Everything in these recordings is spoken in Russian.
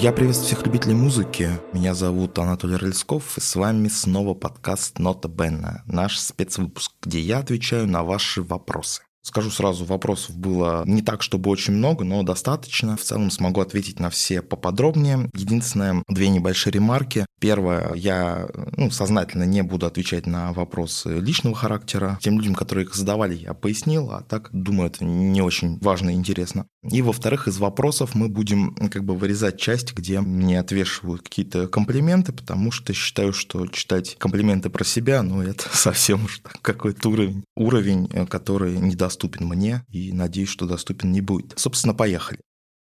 Я приветствую всех любителей музыки. Меня зовут Анатолий Рыльсков, и с вами снова подкаст «Нота Бенна», наш спецвыпуск, где я отвечаю на ваши вопросы. Скажу сразу, вопросов было не так, чтобы очень много, но достаточно. В целом смогу ответить на все поподробнее. Единственное, две небольшие ремарки. Первое, я ну, сознательно не буду отвечать на вопросы личного характера. Тем людям, которые их задавали, я пояснил, а так, думаю, это не очень важно и интересно. И, во-вторых, из вопросов мы будем как бы вырезать часть, где мне отвешивают какие-то комплименты, потому что считаю, что читать комплименты про себя, ну, это совсем уж какой-то уровень. Уровень, э, который недостаточно доступен мне и надеюсь, что доступен не будет. Собственно, поехали.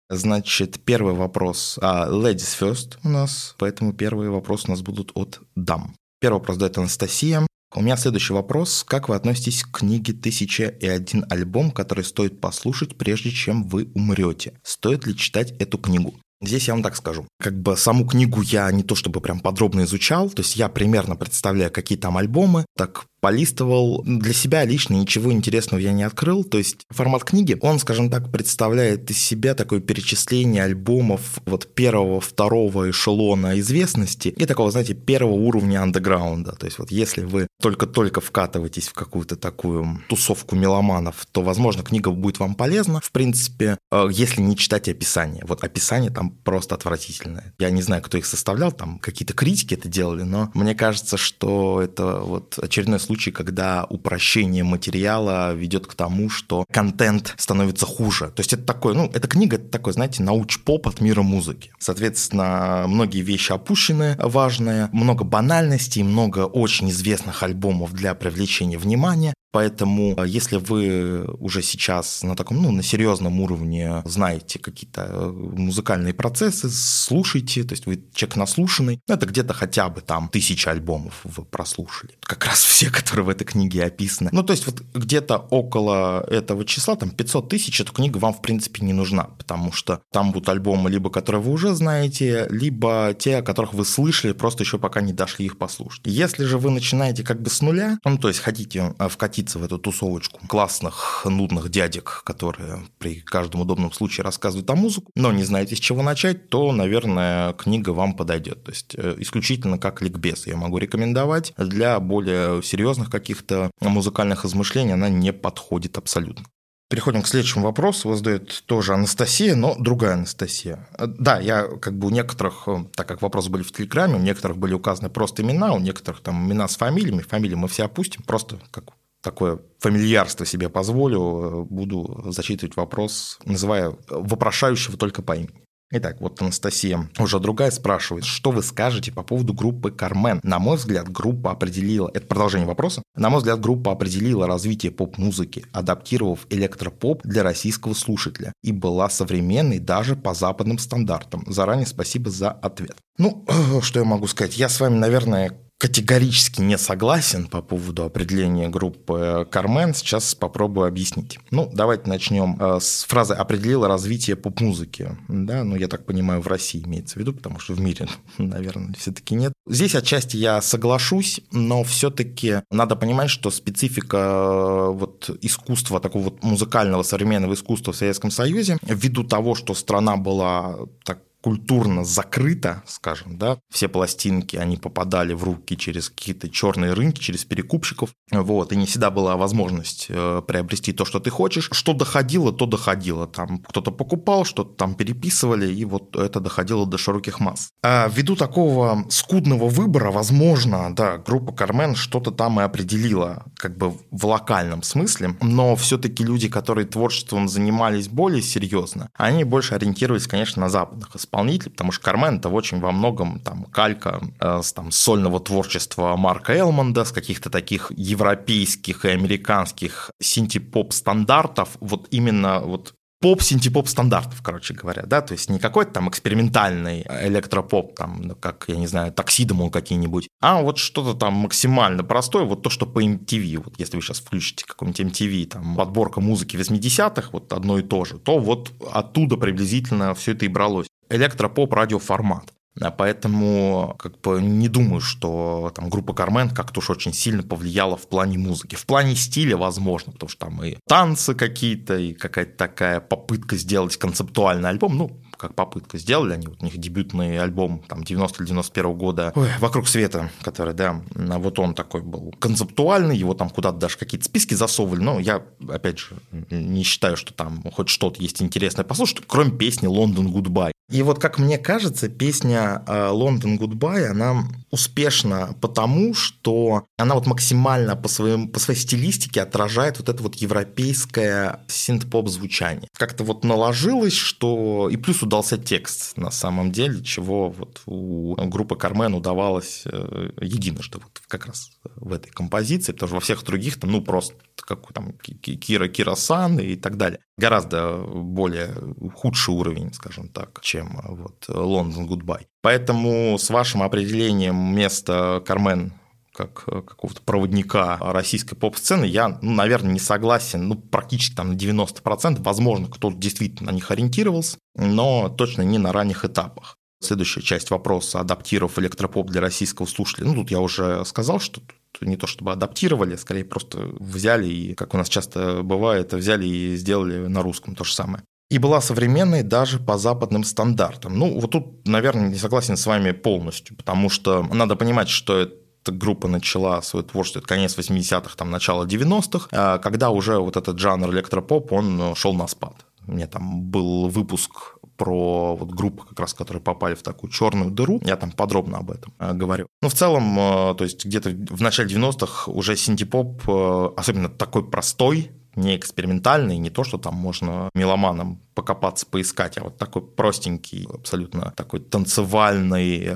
Значит, первый вопрос. А, ladies first у нас, поэтому первые вопросы у нас будут от дам. Первый вопрос задает Анастасия. У меня следующий вопрос. Как вы относитесь к книге «Тысяча и один альбом», который стоит послушать, прежде чем вы умрете? Стоит ли читать эту книгу? Здесь я вам так скажу. Как бы саму книгу я не то чтобы прям подробно изучал, то есть я примерно представляю, какие там альбомы, так полистывал. Для себя лично ничего интересного я не открыл. То есть формат книги, он, скажем так, представляет из себя такое перечисление альбомов вот первого, второго эшелона известности и такого, знаете, первого уровня андеграунда. То есть вот если вы только-только вкатываетесь в какую-то такую тусовку меломанов, то, возможно, книга будет вам полезна. В принципе, если не читать описание. Вот описание там просто отвратительное. Я не знаю, кто их составлял, там какие-то критики это делали, но мне кажется, что это вот очередной случай случай, когда упрощение материала ведет к тому, что контент становится хуже. То есть это такой, ну, эта книга, это такой, знаете, науч-поп от мира музыки. Соответственно, многие вещи опущены важные, много банальностей, много очень известных альбомов для привлечения внимания. Поэтому, э, если вы уже сейчас на таком, ну, на серьезном уровне знаете какие-то э, музыкальные процессы, слушайте, то есть вы человек наслушанный, ну, это где-то хотя бы там тысяча альбомов вы прослушали. Как раз все, которые в этой книге описаны. Ну, то есть вот где-то около этого числа, там 500 тысяч, эта книга вам, в принципе, не нужна, потому что там будут альбомы, либо которые вы уже знаете, либо те, о которых вы слышали, просто еще пока не дошли их послушать. Если же вы начинаете как бы с нуля, ну, то есть хотите э, вкатить влиться в эту тусовочку классных, нудных дядек, которые при каждом удобном случае рассказывают о музыку, но не знаете, с чего начать, то, наверное, книга вам подойдет. То есть э, исключительно как ликбез я могу рекомендовать. Для более серьезных каких-то музыкальных измышлений она не подходит абсолютно. Переходим к следующему вопросу. Его задает тоже Анастасия, но другая Анастасия. Э, да, я как бы у некоторых, э, так как вопросы были в Телеграме, у некоторых были указаны просто имена, у некоторых там имена с фамилиями. Фамилии мы все опустим, просто как такое фамильярство себе позволю, буду зачитывать вопрос, называя вопрошающего только по имени. Итак, вот Анастасия, уже другая, спрашивает, что вы скажете по поводу группы Кармен? На мой взгляд, группа определила, это продолжение вопроса, на мой взгляд, группа определила развитие поп-музыки, адаптировав электропоп для российского слушателя и была современной даже по западным стандартам. Заранее спасибо за ответ. Ну, что я могу сказать? Я с вами, наверное, категорически не согласен по поводу определения группы Кармен. Сейчас попробую объяснить. Ну, давайте начнем э, с фразы «определила развитие поп-музыки». Да, ну, я так понимаю, в России имеется в виду, потому что в мире, наверное, все-таки нет. Здесь отчасти я соглашусь, но все-таки надо понимать, что специфика э, вот искусства, такого вот музыкального современного искусства в Советском Союзе, ввиду того, что страна была так культурно закрыто, скажем, да, все пластинки, они попадали в руки через какие-то черные рынки, через перекупщиков, вот, и не всегда была возможность э, приобрести то, что ты хочешь. Что доходило, то доходило, там кто-то покупал, что-то там переписывали, и вот это доходило до широких масс. А ввиду такого скудного выбора, возможно, да, группа Кармен что-то там и определила, как бы в локальном смысле, но все-таки люди, которые творчеством занимались более серьезно, они больше ориентировались, конечно, на западных исполнитель, потому что Кармен это очень во многом там калька э, с там сольного творчества Марка Элмонда, с каких-то таких европейских и американских синти-поп стандартов, вот именно вот поп синтепоп стандартов, короче говоря, да, то есть не какой-то там экспериментальный электропоп, там, ну, как, я не знаю, таксидомол какие-нибудь, а вот что-то там максимально простое, вот то, что по MTV, вот если вы сейчас включите какой-нибудь MTV, там, подборка музыки 80-х, вот одно и то же, то вот оттуда приблизительно все это и бралось электропоп радиоформат. А поэтому как бы не думаю, что там группа Кармен как-то уж очень сильно повлияла в плане музыки. В плане стиля, возможно, потому что там и танцы какие-то, и какая-то такая попытка сделать концептуальный альбом. Ну, как попытка сделали они, вот у них дебютный альбом там 90 или 91 года Ой, «Вокруг света», который, да, вот он такой был концептуальный, его там куда-то даже какие-то списки засовывали, но я, опять же, не считаю, что там хоть что-то есть интересное послушать, кроме песни «London Goodbye». И вот, как мне кажется, песня «London Goodbye», она успешна потому, что она вот максимально по, своим, по своей стилистике отражает вот это вот европейское синт-поп звучание. Как-то вот наложилось, что... И плюс удался текст на самом деле, чего вот у группы Кар-Мэн удавалось э, единожды вот как раз в этой композиции, потому что во всех других там, ну, просто какой там Кира Кирасан и так далее. Гораздо более худший уровень, скажем так, чем вот London Goodbye. Поэтому с вашим определением места Кармен как какого-то проводника российской поп-сцены, я, ну, наверное, не согласен, ну, практически там на 90%. Возможно, кто-то действительно на них ориентировался, но точно не на ранних этапах. Следующая часть вопроса, адаптировав электропоп для российского слушателя. Ну, тут я уже сказал, что тут не то чтобы адаптировали, скорее просто взяли и, как у нас часто бывает, взяли и сделали на русском то же самое. И была современной даже по западным стандартам. Ну, вот тут, наверное, не согласен с вами полностью, потому что надо понимать, что это группа начала свое творчество, это конец 80-х, там, начало 90-х, а когда уже вот этот жанр электропоп, он шел на спад. У меня там был выпуск про вот группы, как раз, которые попали в такую черную дыру. Я там подробно об этом э, говорю. Но в целом, э, то есть где-то в начале 90-х уже синтепоп, э, особенно такой простой, не экспериментальный, не то, что там можно меломанам покопаться, поискать, а вот такой простенький, абсолютно такой танцевальный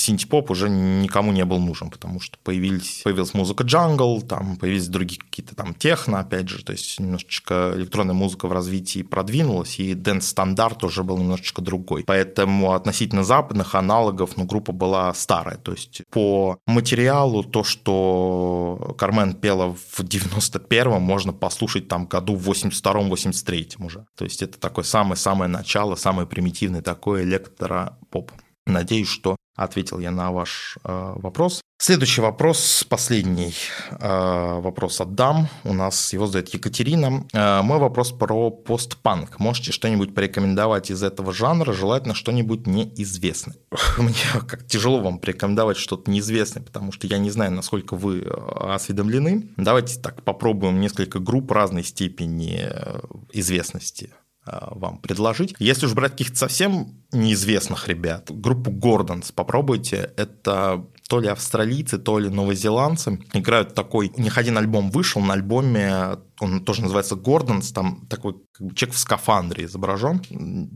синтепоп уже никому не был нужен, потому что появились, появилась музыка джангл, там появились другие какие-то там техно, опять же, то есть немножечко электронная музыка в развитии продвинулась, и dance-стандарт уже был немножечко другой. Поэтому относительно западных аналогов, ну, группа была старая, то есть по материалу то, что Кар-Мэн пела в 91-м, можно послушать там году в 82-83 уже. То есть это такое самое-самое начало, самый примитивный такой электропоп. Надеюсь, что ответил я на ваш э, вопрос. Следующий вопрос, последний э, вопрос отдам. У нас его задает Екатерина. Э, мой вопрос про постпанк. Можете что-нибудь порекомендовать из этого жанра, желательно что-нибудь неизвестное. Мне как тяжело вам порекомендовать что-то неизвестное, потому что я не знаю, насколько вы э, осведомлены. Давайте так попробуем несколько групп разной степени э, известности вам предложить. Если уж брать каких-то совсем неизвестных ребят, группу Gordons попробуйте. Это то ли австралийцы, то ли новозеландцы играют такой... У них один альбом вышел, на альбоме он тоже называется Gordons, там такой как бы, человек в скафандре изображен,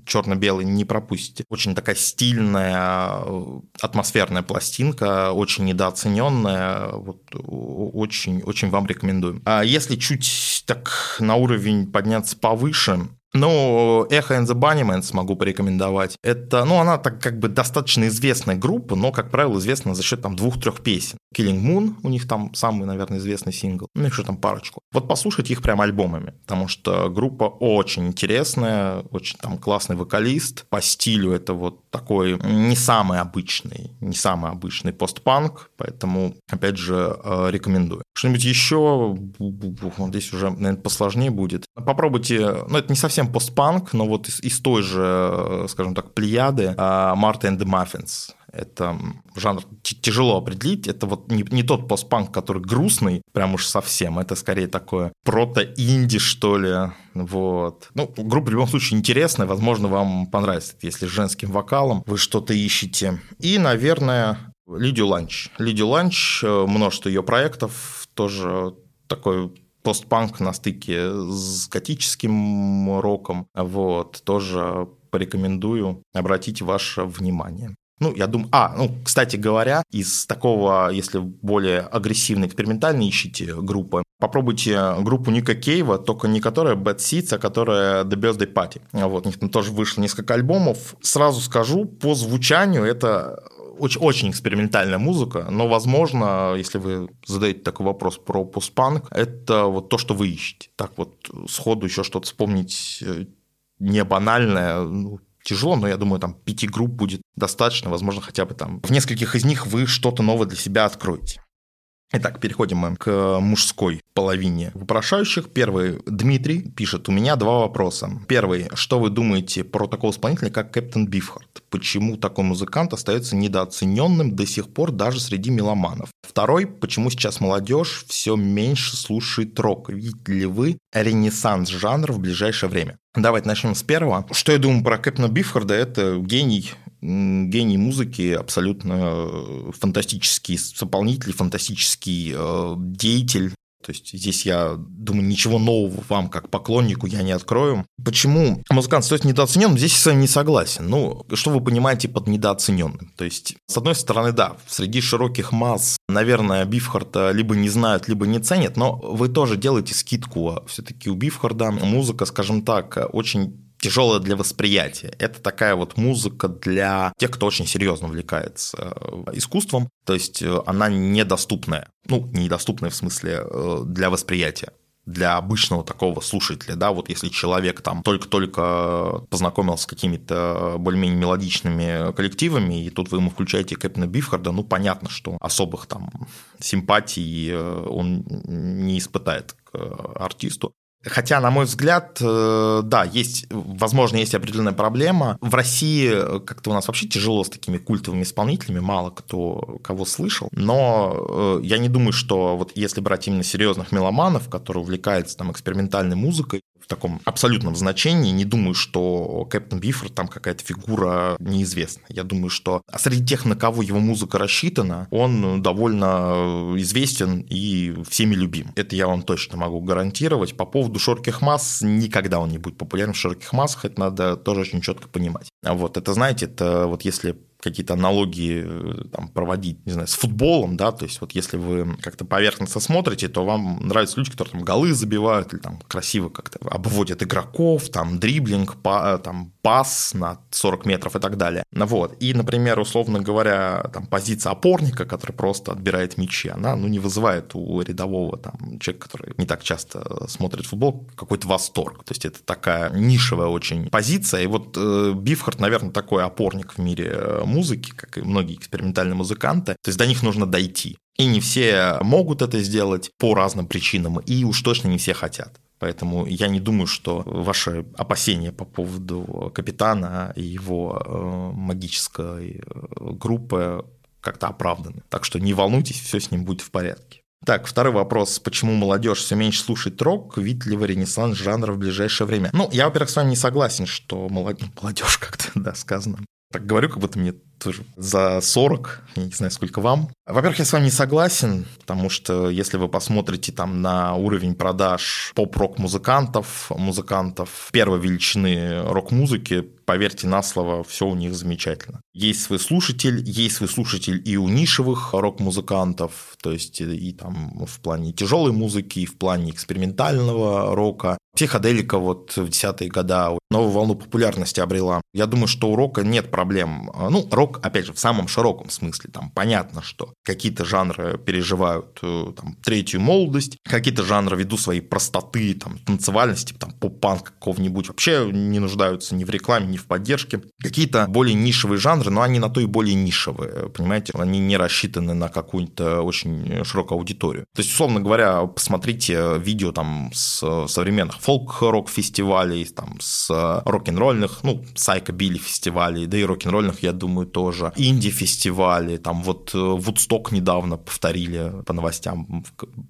черно-белый, не пропустите. Очень такая стильная, атмосферная пластинка, очень недооцененная, вот, очень, очень вам рекомендую. А если чуть так на уровень подняться повыше, ну, Echo and the Bunnymen могу порекомендовать. Это, ну, она так как бы достаточно известная группа, но, как правило, известна за счет там двух-трех песен. Killing Moon, у них там самый, наверное, известный сингл. Ну, еще там парочку. Вот послушать их прям альбомами, потому что группа очень интересная, очень там классный вокалист. По стилю это вот такой не самый обычный, не самый обычный постпанк, поэтому, опять же, э, рекомендую. Что-нибудь еще, здесь уже, наверное, посложнее будет. Попробуйте, ну, это не совсем постпанк, но вот из, из той же, э, скажем так, плеяды Marta and the Muffins это жанр тяжело определить. Это вот не, не тот постпанк, который грустный, прям уж совсем. Это скорее такое прото-инди, что ли. Вот. Ну, группа в любом случае интересная. Возможно, вам понравится, если с женским вокалом вы что-то ищете. И, наверное, Лидию Ланч. Лидию Ланч, э, множество ее проектов, тоже такой постпанк на стыке с готическим роком. Вот, тоже порекомендую обратить ваше внимание. Ну, я думаю... А, ну, кстати говоря, из такого, если более агрессивно экспериментально ищите группы, попробуйте группу Ника Кейва, только не которая Bad Seeds, а которая The Birthday Party. Вот, у них там тоже вышло несколько альбомов. Сразу скажу, по звучанию это очень, очень экспериментальная музыка, но, возможно, если вы задаете такой вопрос про постпанк, это вот то, что вы ищете. Так вот, сходу еще что-то вспомнить э, не банальное, ну, тяжело, но я думаю, там пяти групп будет достаточно, возможно, хотя бы там в нескольких из них вы что-то новое для себя откроете. Итак, переходим мы к мужской половине вопрошающих. Первый Дмитрий пишет, у меня два вопроса. Первый, что вы думаете про такого исполнителя, как Captain Beefheart? Почему такой музыкант остается недооцененным до сих пор даже среди меломанов? Второй, почему сейчас молодежь все меньше слушает рок? Видите ли вы ренессанс жанра в ближайшее время? Давайте начнем с первого. Что я думаю про Captain а Beefheart а? Это гений гений музыки, абсолютно э, фантастический исполнитель, фантастический э, деятель. То есть здесь я думаю, ничего нового вам, как поклоннику, я не открою. Почему музыкант стоит недооценен? Здесь я с вами не согласен. Ну, что вы понимаете под недооцененным? То есть, с одной стороны, да, среди широких масс, наверное, Бифхарда либо не знают, либо не ценят, но вы тоже делаете скидку. Все-таки у Бифхарда музыка, скажем так, очень тяжелая для восприятия. Это такая вот музыка для тех, кто очень серьезно увлекается э, искусством, то есть э, она недоступная. Ну, недоступная в смысле э, для восприятия для обычного такого слушателя, да, вот если человек там только-только познакомился с какими-то более-менее мелодичными коллективами, и тут вы ему включаете Кэпна Бифхарда, ну, понятно, что особых там симпатий он не испытает к артисту. Хотя, на мой взгляд, э, да, есть, возможно, есть определенная проблема. В России как-то у нас вообще тяжело с такими культовыми исполнителями, мало кто кого слышал. Но э, я не думаю, что вот если брать именно серьезных меломанов, которые увлекаются там экспериментальной музыкой, таком абсолютном значении. Не думаю, что Кэптон Бифорд там какая-то фигура неизвестная. Я думаю, что среди тех, на кого его музыка рассчитана, он довольно известен и всеми любим. Это я вам точно могу гарантировать. По поводу широких масс, никогда он не будет популярен в широких массах, это надо тоже очень четко понимать. А вот это, знаете, это вот если какие-то аналогии э, там, проводить, не знаю, с футболом, да, то есть вот если вы как-то поверхностно смотрите, то вам нравятся люди, которые там голы забивают или там красиво как-то обводят игроков, там дриблинг, па, там пас на 40 метров и так далее. Ну вот. И, например, условно говоря, там позиция опорника, который просто отбирает мячи, она ну, не вызывает у рядового там, человека, который не так часто смотрит футбол, какой-то восторг. То есть это такая нишевая очень позиция. И вот э, Бифхард, наверное, такой опорник в мире э, музыки, как и многие экспериментальные музыканты. То есть до них нужно дойти. И не все могут это сделать по разным причинам, и уж точно не все хотят. Поэтому я не думаю, что ваши опасения по поводу капитана и его э, магической э, группы как-то оправданы. Так что не волнуйтесь, все с ним будет в порядке. Так, второй вопрос. Почему молодежь все меньше слушает рок? Видит ли вы ренессанс жанра в ближайшее время? Ну, я, во-первых, с вами не согласен, что молодежь как-то, да, сказано. Так говорю, как будто мне тоже за 40, я не знаю, сколько вам. Во-первых, я с вами не согласен, потому что если вы посмотрите там на уровень продаж поп-рок музыкантов, музыкантов первой величины рок-музыки, поверьте на слово, все у них замечательно. Есть свой слушатель, есть свой слушатель и у нишевых рок-музыкантов, то есть и там в плане тяжелой музыки, и в плане экспериментального рока. Психоделика вот в десятые года новую волну популярности обрела. Я думаю, что у рока нет проблем. Ну, рок, опять же, в самом широком смысле. Там понятно, что какие-то жанры переживают э, там, третью молодость, какие-то жанры ввиду своей простоты, там, танцевальности, там, поп-панк какого-нибудь вообще не нуждаются ни в рекламе, ни в поддержке. Какие-то более нишевые жанры, но они на то и более нишевые, понимаете? Они не рассчитаны на какую-то очень широкую аудиторию. То есть, условно говоря, посмотрите видео там с современных фолк-рок фестивалей, там, с рок-н-ролльных, ну, сайко-билли фестивалей, да и рок-н-ролльных, я думаю, тоже. Инди-фестивали, там вот Вудсток недавно повторили по новостям,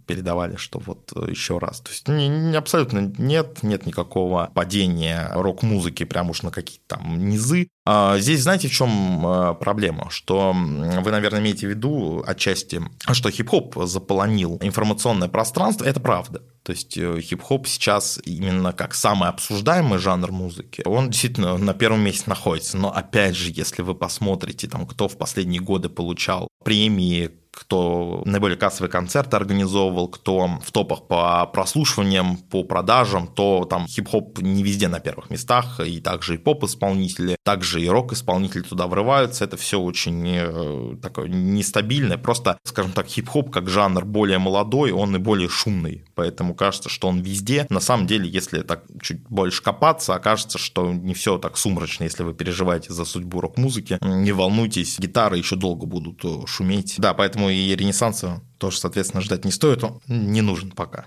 передавали, что вот еще раз. То есть не, не, абсолютно нет, нет никакого падения рок-музыки прям уж на какие-то там низы. А здесь знаете, в чем а, проблема? Что вы, наверное, имеете в виду отчасти, что хип-хоп заполонил информационное пространство. Это правда. То есть э, хип-хоп сейчас именно как самый обсуждаемый жанр музыки, он действительно на первом месте находится. Но опять же, если вы посмотрите, там, кто в последние годы получал премии кто наиболее кассовые концерты организовывал, кто в топах по прослушиваниям, по продажам, то там хип-хоп не везде на первых местах, и также и поп-исполнители, также и рок-исполнители туда врываются. Это все очень э, такое нестабильное. Просто, скажем так, хип-хоп как жанр более молодой, он и более шумный. Поэтому кажется, что он везде. На самом деле, если так чуть больше копаться, окажется, что не все так сумрачно, если вы переживаете за судьбу рок-музыки. Не волнуйтесь, гитары еще долго будут э, шуметь. Да, поэтому и Ренессанса тоже, соответственно, ждать не стоит, он не нужен пока.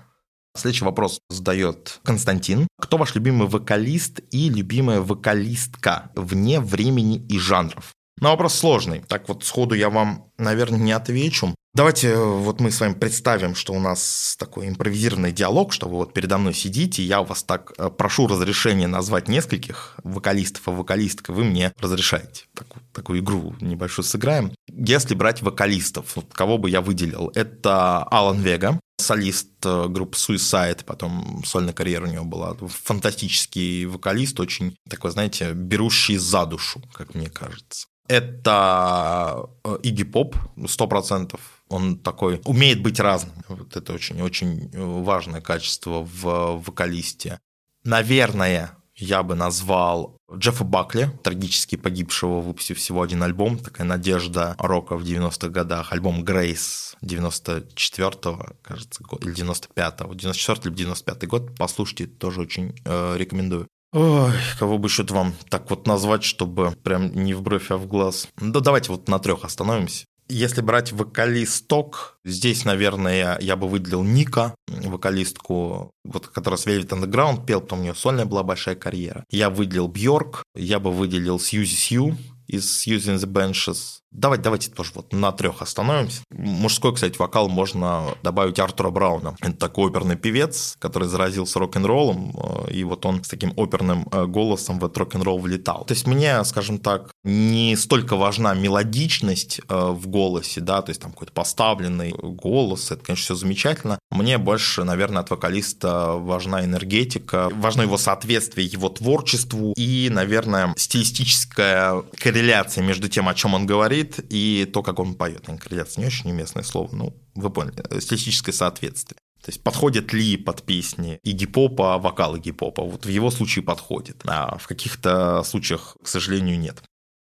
Следующий вопрос задает Константин. Кто ваш любимый вокалист и любимая вокалистка вне времени и жанров? Но вопрос сложный. Так вот, сходу я вам, наверное, не отвечу. Давайте э, вот мы с вами представим, что у нас такой импровизированный диалог, что вы вот передо мной сидите, я вас так э, прошу разрешения назвать нескольких вокалистов и вокалисток, вы мне разрешаете. Такую, такую игру небольшую сыграем. Если брать вокалистов, вот кого бы я выделил, это Алан Вега, солист э, группы Suicide, потом сольная карьера у него была. Фантастический вокалист, очень такой, знаете, берущий за душу, как мне кажется. Это Игги Поп, сто процентов он такой умеет быть разным. Вот это очень-очень важное качество в вокалисте. Наверное, я бы назвал Джеффа Бакли, трагически погибшего, выпустив всего один альбом, такая надежда рока в 90-х годах, альбом «Грейс» 94-го, кажется, или 95-го, 94 или 95 год, послушайте, тоже очень э, рекомендую. Ой, кого бы еще вам так вот назвать, чтобы прям не в бровь, а в глаз. Да давайте вот на трех остановимся. Если брать вокалисток, здесь, наверное, я бы выделил Ника, вокалистку, вот, которая с Velvet Underground пел, потом у нее сольная была большая карьера. Я выделил Бьорк, я бы выделил Сьюзи Сью из Using the Benches. Давайте, давайте тоже вот на трех остановимся. Мужской, кстати, вокал можно добавить Артура Брауна. Это такой оперный певец, который заразился рок-н-роллом, э, и вот он с таким оперным э, голосом в этот рок-н-ролл влетал. То есть мне, скажем так, не столько важна мелодичность э, в голосе, да, то есть там какой-то поставленный голос, это, конечно, все замечательно. Мне больше, наверное, от вокалиста важна энергетика, важно его соответствие его творчеству и, наверное, стилистическая корреляция между тем, о чем он говорит, говорит, и то, как он поет. Корреляция не очень уместное слово, ну, вы поняли, стилистическое соответствие. То есть подходит ли под песни и гипопа вокал и попа Вот в его случае подходит, а в каких-то случаях, к сожалению, нет.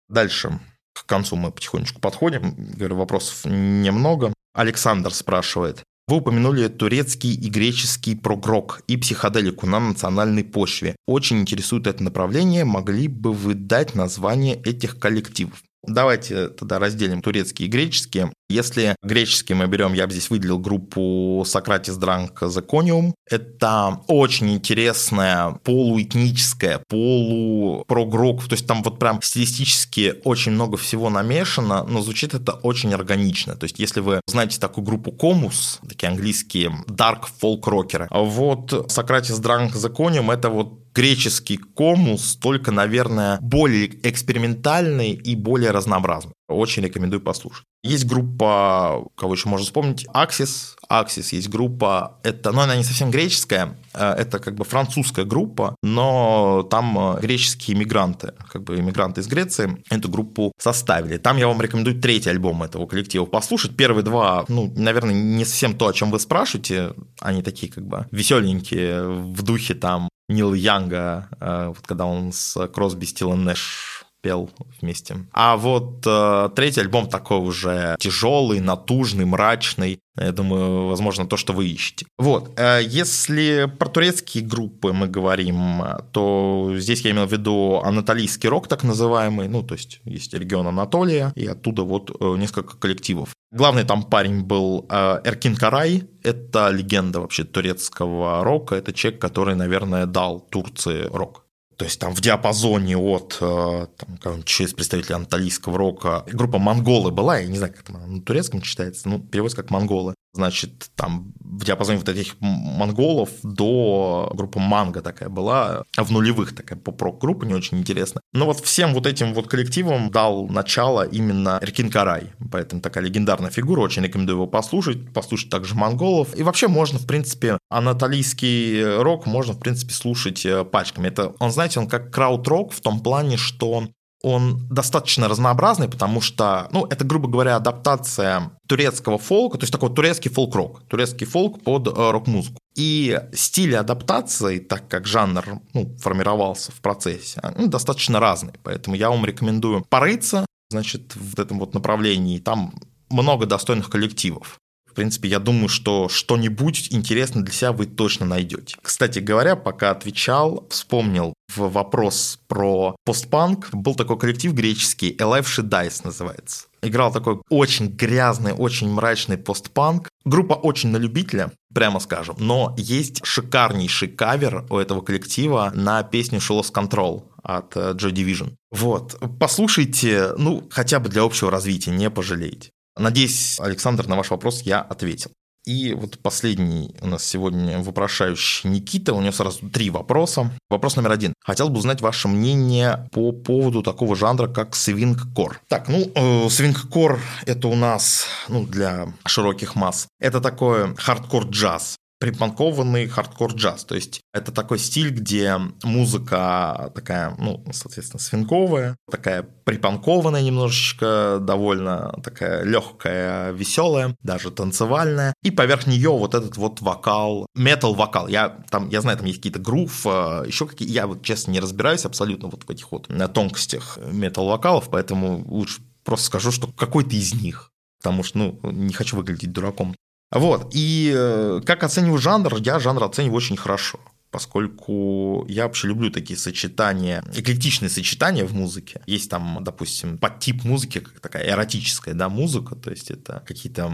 Дальше. К концу мы потихонечку подходим. Говорю, вопросов немного. Александр спрашивает. Вы упомянули турецкий и греческий прогрок и психоделику на национальной почве. Очень интересует это направление. Могли бы вы дать название этих коллективов? Давайте тогда разделим турецкие и греческие. Если греческие мы берем, я бы здесь выделил группу Socrates Drunk Zeconium. Это очень интересная полуэтническая, полупрогрок, то есть там вот прям стилистически очень много всего намешано, но звучит это очень органично. То есть если вы знаете такую группу Comus, такие английские dark folk рокеры, вот Socrates Drunk Zeconium это вот греческий комус, только, наверное, более экспериментальный и более разнообразный. Очень рекомендую послушать. Есть группа, кого еще можно вспомнить, Axis. Axis есть группа, это, но она не совсем греческая, э, это как бы французская группа, но там э, греческие иммигранты, как бы иммигранты из Греции эту группу составили. Там я вам рекомендую третий альбом этого коллектива послушать. Первые два, ну, наверное, не совсем то, о чем вы спрашиваете, они такие как бы веселенькие, в духе там Нил Янга, э, вот когда он с Кросби, Стилен Нэш пел вместе. А вот э, третий альбом такой уже тяжелый, натужный, мрачный. Я думаю, возможно, то, что вы ищете. Вот. Э, если про турецкие группы мы говорим, то здесь я имел в виду анатолийский рок, так называемый. Ну, то есть есть регион Анатолия, и оттуда вот э, несколько коллективов. Главный там парень был э, Эркин Карай. Это легенда вообще турецкого рока. Это человек, который, наверное, дал Турции рок. То есть там в диапазоне от э, там, через представителей анталийского рока группа «Монголы» была, я не знаю, как она на турецком читается, ну, переводится как «Монголы». Значит, там в диапазоне вот этих монголов до группы «Манго» такая была, в нулевых такая поп-рок группа, не очень интересная. Но вот всем вот этим вот коллективам дал начало именно Эркин Карай, поэтому такая легендарная фигура, очень рекомендую его послушать, послушать также монголов. И вообще можно, в принципе, анатолийский рок можно, в принципе, слушать э, пачками. Это, он, знаете, он как крауд-рок в том плане, что он достаточно разнообразный, потому что, ну, это, грубо говоря, адаптация турецкого фолка, то есть такой турецкий фолк-рок, турецкий фолк под э, рок-музыку. И стили адаптации, так как жанр ну, формировался в процессе, они достаточно разные. Поэтому я вам рекомендую порыться значит, в этом вот направлении. Там много достойных коллективов принципе, я думаю, что что-нибудь интересное для себя вы точно найдете. Кстати говоря, пока отвечал, вспомнил в вопрос про постпанк. Был такой коллектив греческий, Alive She Dies называется. Играл такой очень грязный, очень мрачный постпанк. Группа очень на любителя, прямо скажем. Но есть шикарнейший кавер у этого коллектива на песню Show Lost Control от э, Joy Division. Вот, послушайте, ну, хотя бы для общего развития, не пожалеете. Надеюсь, Александр, на ваш вопрос я ответил. И вот последний у нас сегодня вопрошающий Никита. У него сразу три вопроса. Вопрос номер один. Хотел бы узнать ваше мнение по поводу такого жанра, как свингкор. Так, ну, э, свингкор – это у нас, ну, для широких масс. Это такой хардкор-джаз припанкованный хардкор-джаз. То есть это такой стиль, где музыка такая, ну, соответственно, свинковая, такая припанкованная немножечко, довольно такая легкая, веселая, даже танцевальная. И поверх нее вот этот вот вокал, метал-вокал. Я там, я знаю, там есть какие-то грув, э, еще какие я вот честно не разбираюсь абсолютно вот в этих вот на тонкостях метал-вокалов, поэтому лучше просто скажу, что какой-то из них потому что, ну, не хочу выглядеть дураком. Вот, и э, как оцениваю жанр, я жанр оцениваю очень хорошо поскольку я вообще люблю такие сочетания, эклектичные сочетания в музыке. Есть там, допустим, подтип музыки, как такая эротическая да, музыка, то есть это какие-то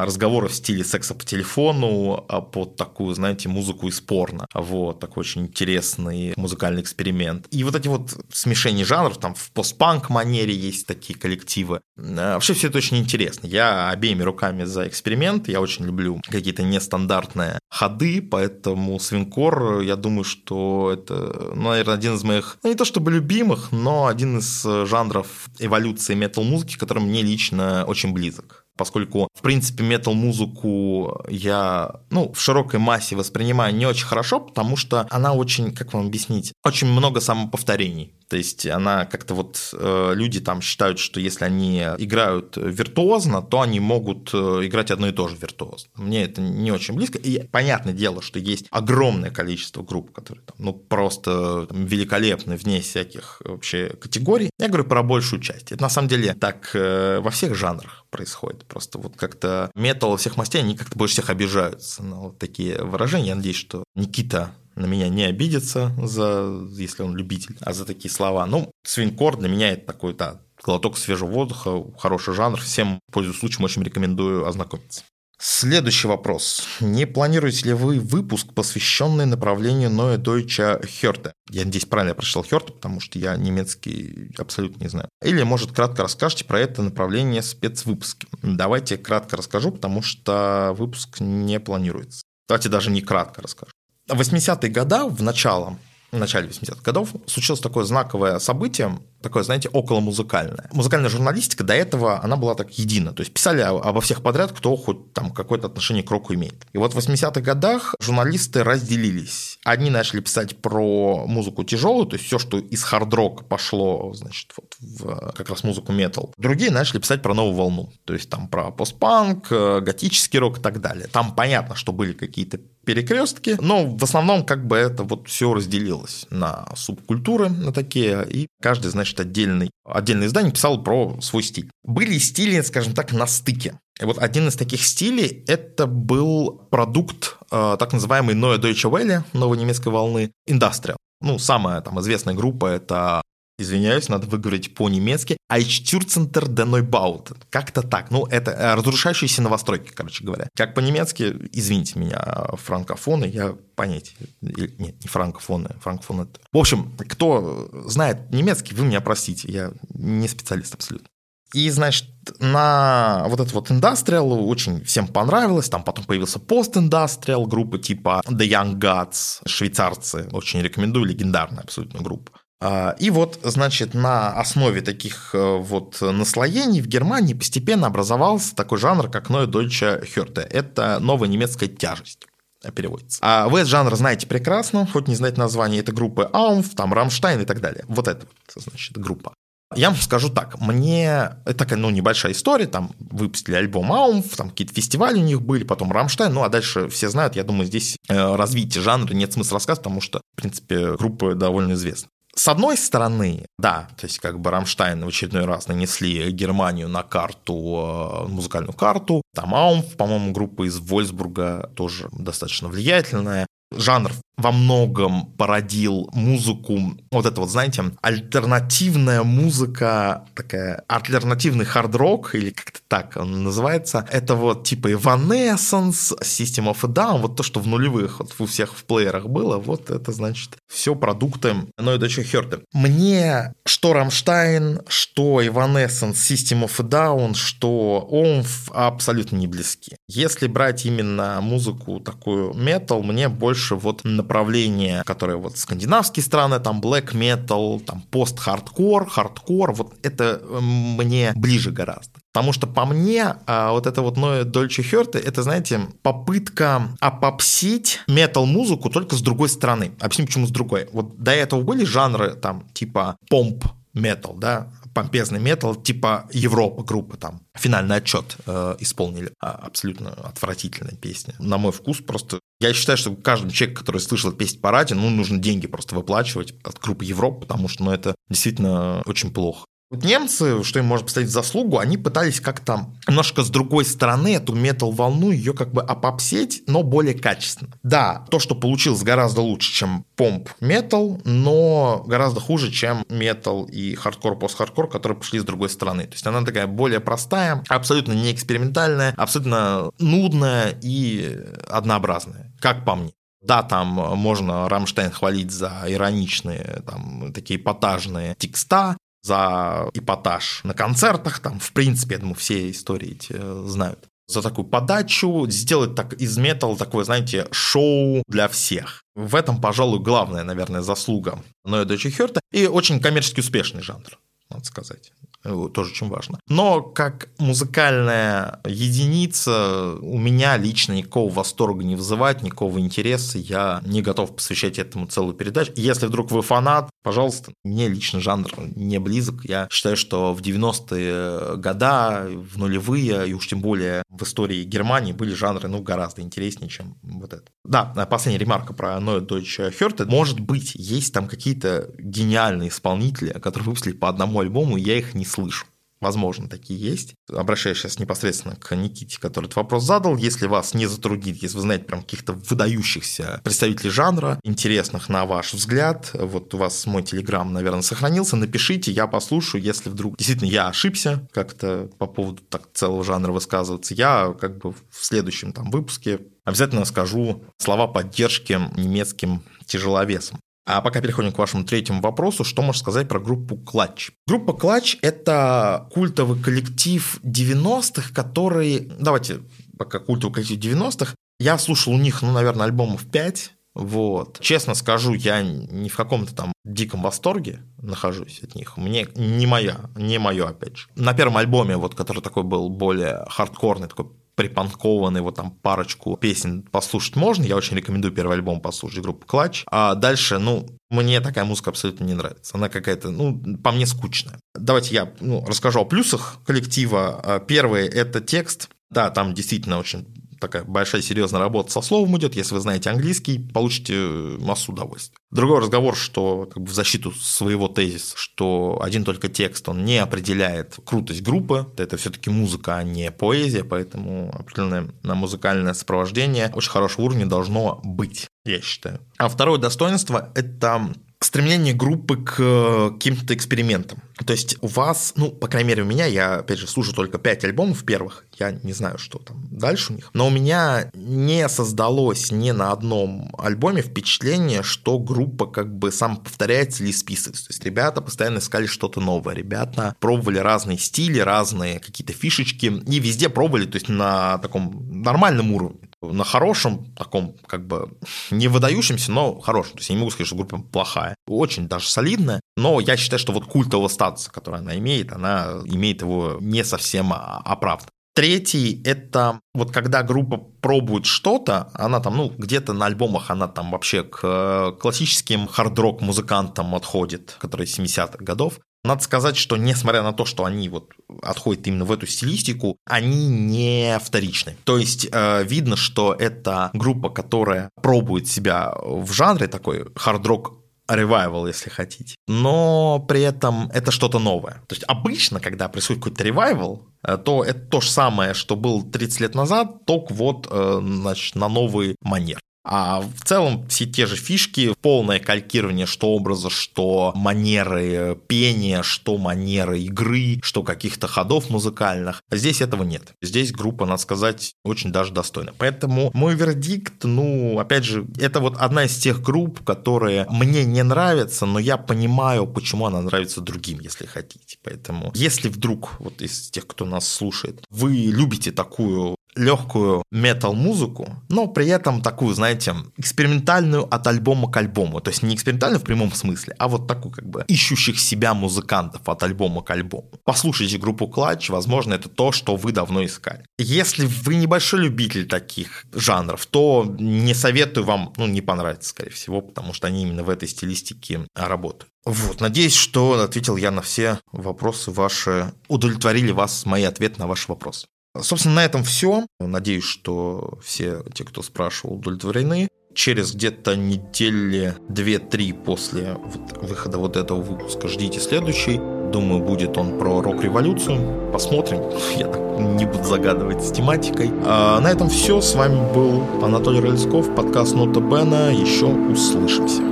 разговоры в стиле секса по телефону а под такую, знаете, музыку из порно. Вот, такой очень интересный музыкальный эксперимент. И вот эти вот смешения жанров, там в постпанк манере есть такие коллективы. А вообще все это очень интересно. Я обеими руками за эксперимент, я очень люблю какие-то нестандартные ходы, поэтому свинкор я думаю, что это, ну, наверное, один из моих, ну, не то чтобы любимых, но один из э, жанров эволюции метал-музыки, который мне лично очень близок поскольку, в принципе, метал-музыку я, ну, в широкой массе воспринимаю не очень хорошо, потому что она очень, как вам объяснить, очень много самоповторений. То есть она как-то вот э, люди там считают, что если они играют виртуозно, то они могут э, играть одно и то же виртуозно. Мне это не очень близко. И понятное дело, что есть огромное количество групп, которые там, ну просто там, великолепны вне всяких вообще категорий. Я говорю про большую часть. Это на самом деле так э, во всех жанрах происходит. Просто вот как-то метал всех мастей, они как-то больше всех обижаются на вот такие выражения. Я надеюсь, что Никита на меня не обидится, за, если он любитель, а за такие слова. Ну, свинкор для меня это такой, да, глоток свежего воздуха, хороший жанр. Всем, пользуясь случаем, очень рекомендую ознакомиться. Следующий вопрос. Не планируете ли вы выпуск, посвященный направлению Neue Deutsche Hörte? Я надеюсь, правильно прочитал Hörte, потому что я немецкий абсолютно не знаю. Или, может, кратко расскажете про это направление спецвыпуски? Давайте кратко расскажу, потому что выпуск не планируется. Давайте даже не кратко расскажу. В 80-е годы, в начало, в начале 80-х годов случилось такое знаковое событие, такое, знаете, около музыкальное. Музыкальная журналистика до этого, она была так едина. То есть писали обо всех подряд, кто хоть там какое-то отношение к року имеет. И вот в 80-х годах журналисты разделились. Одни начали писать про музыку тяжелую, то есть все, что из хард-рока пошло, значит, вот в как раз музыку метал. Другие начали писать про новую волну. То есть там про постпанк, э, готический рок и так далее. Там понятно, что были какие-то перекрестки, но в основном как бы это вот все разделилось на субкультуры, на такие, и каждый, значит, значит, отдельный, отдельное издание писало про свой стиль. Были стили, скажем так, на стыке. И вот один из таких стилей – это был продукт э, так называемой Neue Deutsche Welle, новой немецкой волны, Industrial. Ну, самая там известная группа – это извиняюсь, надо выговорить по-немецки, Eichstürzenter der Neubauten. Как-то так. Ну, это э, разрушающиеся новостройки, короче говоря. Как по-немецки, извините меня, франкофоны, я понять. Нет, не франкофоны, франкофоны. В общем, кто знает немецкий, вы меня простите, я не специалист абсолютно. И, значит, на вот этот вот индастриал очень всем понравилось. Там потом появился пост-индастриал, группы типа The Young Gods, швейцарцы. Очень рекомендую, легендарная абсолютно группа. А, и вот, значит, на основе таких э, вот наслоений в Германии постепенно образовался такой жанр, как Neue Deutsche Hörte. Это новая немецкая тяжесть переводится. А вы этот жанр знаете прекрасно, хоть не знаете название, это группы Oomph, там Рамштайн и так далее. Вот это, значит, группа. Я вам скажу так, мне это такая, ну, небольшая история, там выпустили альбом Oomph, там какие-то фестивали у них были, потом Рамштайн, ну, а дальше все знают, я думаю, здесь э, развитие жанра нет смысла рассказывать, потому что, в принципе, группа довольно известна. С одной стороны, да, то есть как бы Рамштайн в очередной раз нанесли Германию на карту, э, музыкальную карту. Там Oomph, по-моему, группа из Вольфсбурга тоже достаточно влиятельная жанр во многом породил музыку, вот это вот, знаете, альтернативная музыка, такая альтернативный хард-рок, или как-то так он называется. Это вот типа Evanescence, System of a Down, вот то, что в нулевых вот у всех в плеерах было, вот это значит все продукты Neue Deutsche Härte. Мне что Рамштайн, что Evanescence, System of a Down, что Oomph абсолютно не близки. Если брать именно музыку такую метал, мне больше вот направления, которые вот скандинавские страны, там black metal, там пост-хардкор, хардкор, вот это мне ближе гораздо. Потому что по мне а, вот это вот Neue Deutsche Härte, это, знаете, попытка опопсить метал-музыку только с другой стороны. Объясню, почему с другой. Вот до этого были жанры там типа помп, метал, да, помпезный метал, типа Европа группы там. Финальный отсчет э, исполнили. А, абсолютно отвратительная песня. На мой вкус просто... Я считаю, что каждому человеку, который слышал песню по радио, ну, нужно деньги просто выплачивать от группы Европа, потому что, ну, это действительно очень плохо. Вот немцы, что им может поставить заслугу, они пытались как-то немножко с другой стороны эту метал-волну ее как бы опопсить, но более качественно. Да, то, что получилось гораздо лучше, чем помп-метал, но гораздо хуже, чем метал и хардкор, пост-хардкор, которые пошли с другой стороны. То есть она такая более простая, абсолютно не экспериментальная, абсолютно нудная и однообразная, как по мне. Да, там можно Рамштайн хвалить за ироничные, там, такие эпатажные текста, за эпатаж на концертах, там, в принципе, я думаю, все истории эти э, знают. За такую подачу, сделать так из металла такое, знаете, шоу для всех. В этом, пожалуй, главная, наверное, заслуга Ноя Дочи Хёрта и очень коммерчески успешный жанр, надо сказать тоже очень важно. Но как музыкальная единица у меня лично никакого восторга не вызывает, никакого интереса. Я не готов посвящать этому целую передачу. Если вдруг вы фанат, пожалуйста, мне лично жанр не близок. Я считаю, что в 90-е года, в нулевые, и уж тем более в истории Германии были жанры ну, гораздо интереснее, чем вот это. Да, последняя ремарка про Neue Deutsche Hörte. Может быть, есть там какие-то гениальные исполнители, которые выпустили по одному альбому, я их не слышу. Возможно, такие есть. Обращаюсь сейчас непосредственно к Никите, который этот вопрос задал. Если вас не затруднит, если вы знаете прям каких-то выдающихся представителей жанра, интересных на ваш взгляд, вот у вас мой телеграм, наверное, сохранился, напишите, я послушаю. Если вдруг действительно я ошибся как-то по поводу так целого жанра высказываться, я как бы в следующем там выпуске обязательно скажу слова поддержки немецким тяжеловесам. А пока переходим к вашему третьему вопросу, что можно сказать про группу Клатч? Группа Клатч – это культовый коллектив 90-х, который… Давайте пока культовый коллектив 90-х. Я слушал у них, ну, наверное, альбомов 5, вот. Честно скажу, я не в каком-то там диком восторге нахожусь от них. Мне не моя, не мое, опять же. На первом альбоме, вот, который такой был более хардкорный, такой припанкованный, вот там парочку песен послушать можно. Я очень рекомендую первый альбом послушать группы Клатч. А дальше, ну, мне такая музыка абсолютно не нравится. Она какая-то, ну, по мне скучная. Давайте я ну, расскажу о плюсах коллектива. А, первый – это текст. Да, там действительно очень такая большая серьезная работа со словом идет. Если вы знаете английский, получите массу удовольствия. Другой разговор, что как бы в защиту своего тезиса, что один только текст, он не определяет крутость группы. Это все-таки музыка, а не поэзия, поэтому определенное музыкальное сопровождение очень хорошего уровня должно быть, я считаю. А второе достоинство – это стремление группы к э, каким-то экспериментам. То есть у вас, ну, по крайней мере, у меня, я, опять же, слушаю только 5 альбомов первых, я не знаю, что там дальше у них, но у меня не создалось ни на одном альбоме впечатление, что группа как бы сам повторяется или списывается. То есть ребята постоянно искали что-то новое, ребята пробовали разные стили, разные какие-то фишечки, и везде пробовали, то есть на таком нормальном уровне на хорошем, таком как бы не выдающемся, но хорошем. То есть я не могу сказать, что группа плохая. Очень даже солидная. Но я считаю, что вот культового статуса, который она имеет, она имеет его не совсем оправдан. Третий – это вот когда группа пробует что-то, она там, ну, где-то на альбомах она там вообще к классическим хард-рок музыкантам отходит, которые 70-х годов. Надо сказать, что несмотря на то, что они вот отходят именно в эту стилистику, они не вторичны. То есть э, видно, что это группа, которая пробует себя в жанре такой хард-рок ревайвал, если хотите. Но при этом это что-то новое. То есть обычно, когда происходит какой-то ревайвал, э, то это то же самое, что был 30 лет назад, только вот э, значит, на новый манер. А в целом все те же фишки, полное калькирование что образа, что манеры пения, что манеры игры, что каких-то ходов музыкальных. Здесь этого нет. Здесь группа, надо сказать, очень даже достойна. Поэтому мой вердикт, ну, опять же, это вот одна из тех групп, которые мне не нравятся, но я понимаю, почему она нравится другим, если хотите. Поэтому, если вдруг, вот из тех, кто нас слушает, вы любите такую легкую метал-музыку, но при этом такую, знаете, экспериментальную от альбома к альбому. То есть не экспериментальную в прямом смысле, а вот такую как бы ищущих себя музыкантов от альбома к альбому. Послушайте группу Clutch, возможно, это то, что вы давно искали. Если вы небольшой любитель таких жанров, то не советую вам, ну, не понравится, скорее всего, потому что они именно в этой стилистике работают. Вот, надеюсь, что ответил я на все вопросы ваши, удовлетворили вас мои ответы на ваши вопросы. Собственно, на этом все. Надеюсь, что все те, кто спрашивал, удовлетворены. Через где-то недели 2-3 после выхода вот этого выпуска ждите следующий. Думаю, будет он про рок-революцию. Посмотрим. Я так не буду загадывать с тематикой. А на этом все. С вами был Анатолий Рыльсков, подкаст Нота Бена. Еще услышимся.